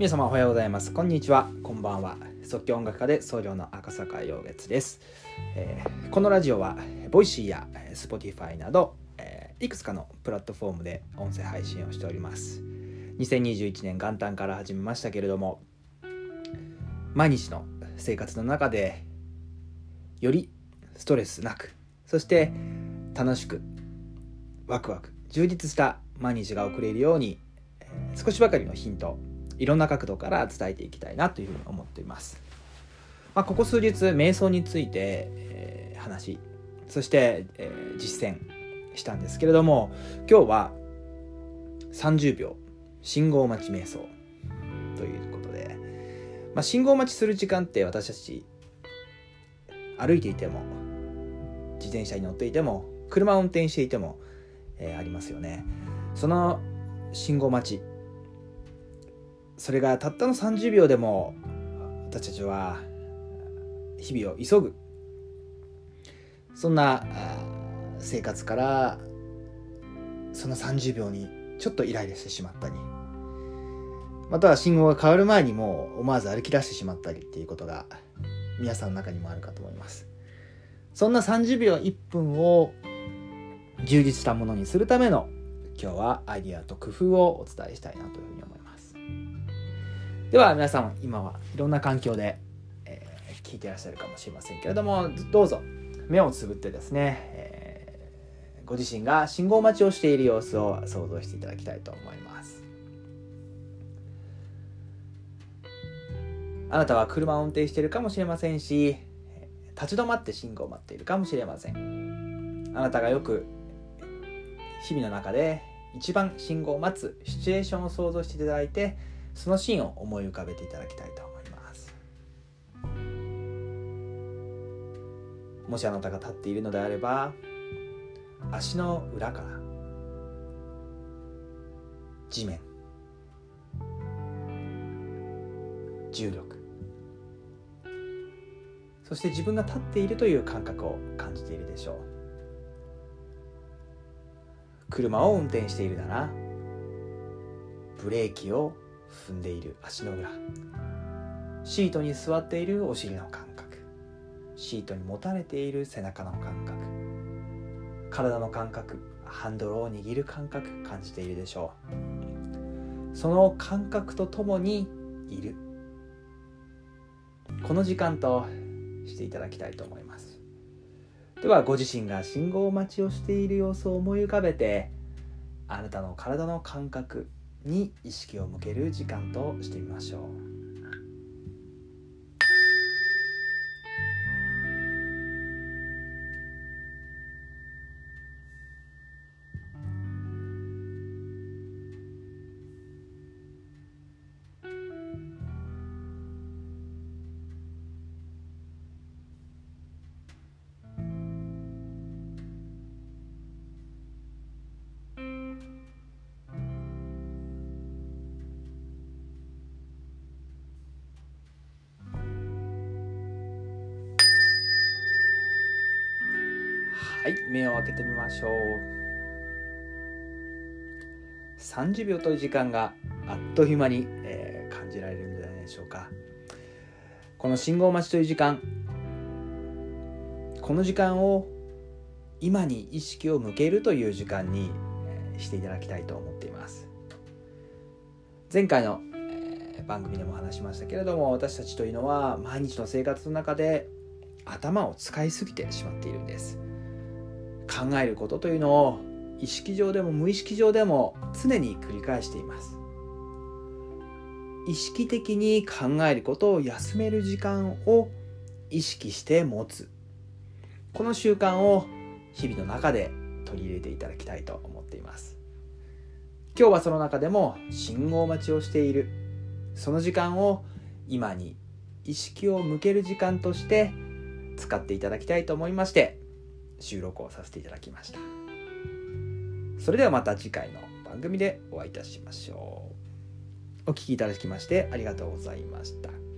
皆様おはようございます。こんにちは。こんばんは。即興音楽家で僧侶の赤坂陽月です、えー、このラジオは Voicy や Spotify など、えー、いくつかのプラットフォームで音声配信をしております。2021年元旦から始めましたけれども毎日の生活の中でよりストレスなくそして楽しくワクワク充実した毎日が送れるように少しばかりのヒントいろんな角度から伝えていきたいなというふうに思っています、まあ、ここ数日瞑想について、えー、話そして、えー、実践したんですけれども今日は30秒信号待ち瞑想ということで、まあ、信号待ちする時間って私たち歩いていても自転車に乗っていても車を運転していても、えー、ありますよね。その信号待ちそれがたったの30秒でも私たちは日々を急ぐ。そんな生活からその30秒にちょっとイライラしてしまったりまたは信号が変わる前にもう思わず歩き出してしまったりっていうことが皆さんの中にもあるかと思います。そんな30秒1分を充実したものにするための今日はアイディアと工夫をお伝えしたいなというふうに思います。では皆さん今はいろんな環境で、えー、聞いてらっしゃるかもしれませんけれどもどうぞ目をつぶってですね、えー、ご自身が信号待ちをしている様子を想像していただきたいと思います。あなたは車を運転しているかもしれませんし立ち止まって信号を待っているかもしれません。あなたがよく日々の中で一番信号を待つシチュエーションを想像していただいてそのシーンを思い浮かべていただきたいと思います。もしあなたが立っているのであれば足の裏から地面重力そして自分が立っているという感覚を感じているでしょう。車を運転しているならブレーキを踏んでいる足の裏。シートに座っているお尻の感覚。シートに持たれている背中の感覚。体の感覚ハンドルを握る感覚感じているでしょう。その感覚とともにいる。この時間としていただきたいと思います。ではご自身が信号待ちをしている様子を思い浮かべてあなたの体の感覚に意識を向ける時間としてみましょう。はい目を開けてみましょう。30秒という時間があっという間に、えー、感じられるんじゃないでしょうか。この信号待ちという時間この時間を今に意識を向けるという時間に、え、していただきたいと思っています。前回の、えー、番組でも話しましたけれども私たちというのは毎日の生活の中で頭を使いすぎてしまっているんです。考えることというのを意識上でも無意識上でも常に繰り返しています。意識的に考えることを休める時間を意識して持つ。この習慣を日々の中で取り入れていただきたいと思っています。今日はその中でも信号待ちをしている。その時間を今に意識を向ける時間として使っていただきたいと思いまして収録をさせていただきました。それではまた次回の番組でお会いいたしましょう。お聴きいただきましてありがとうございました。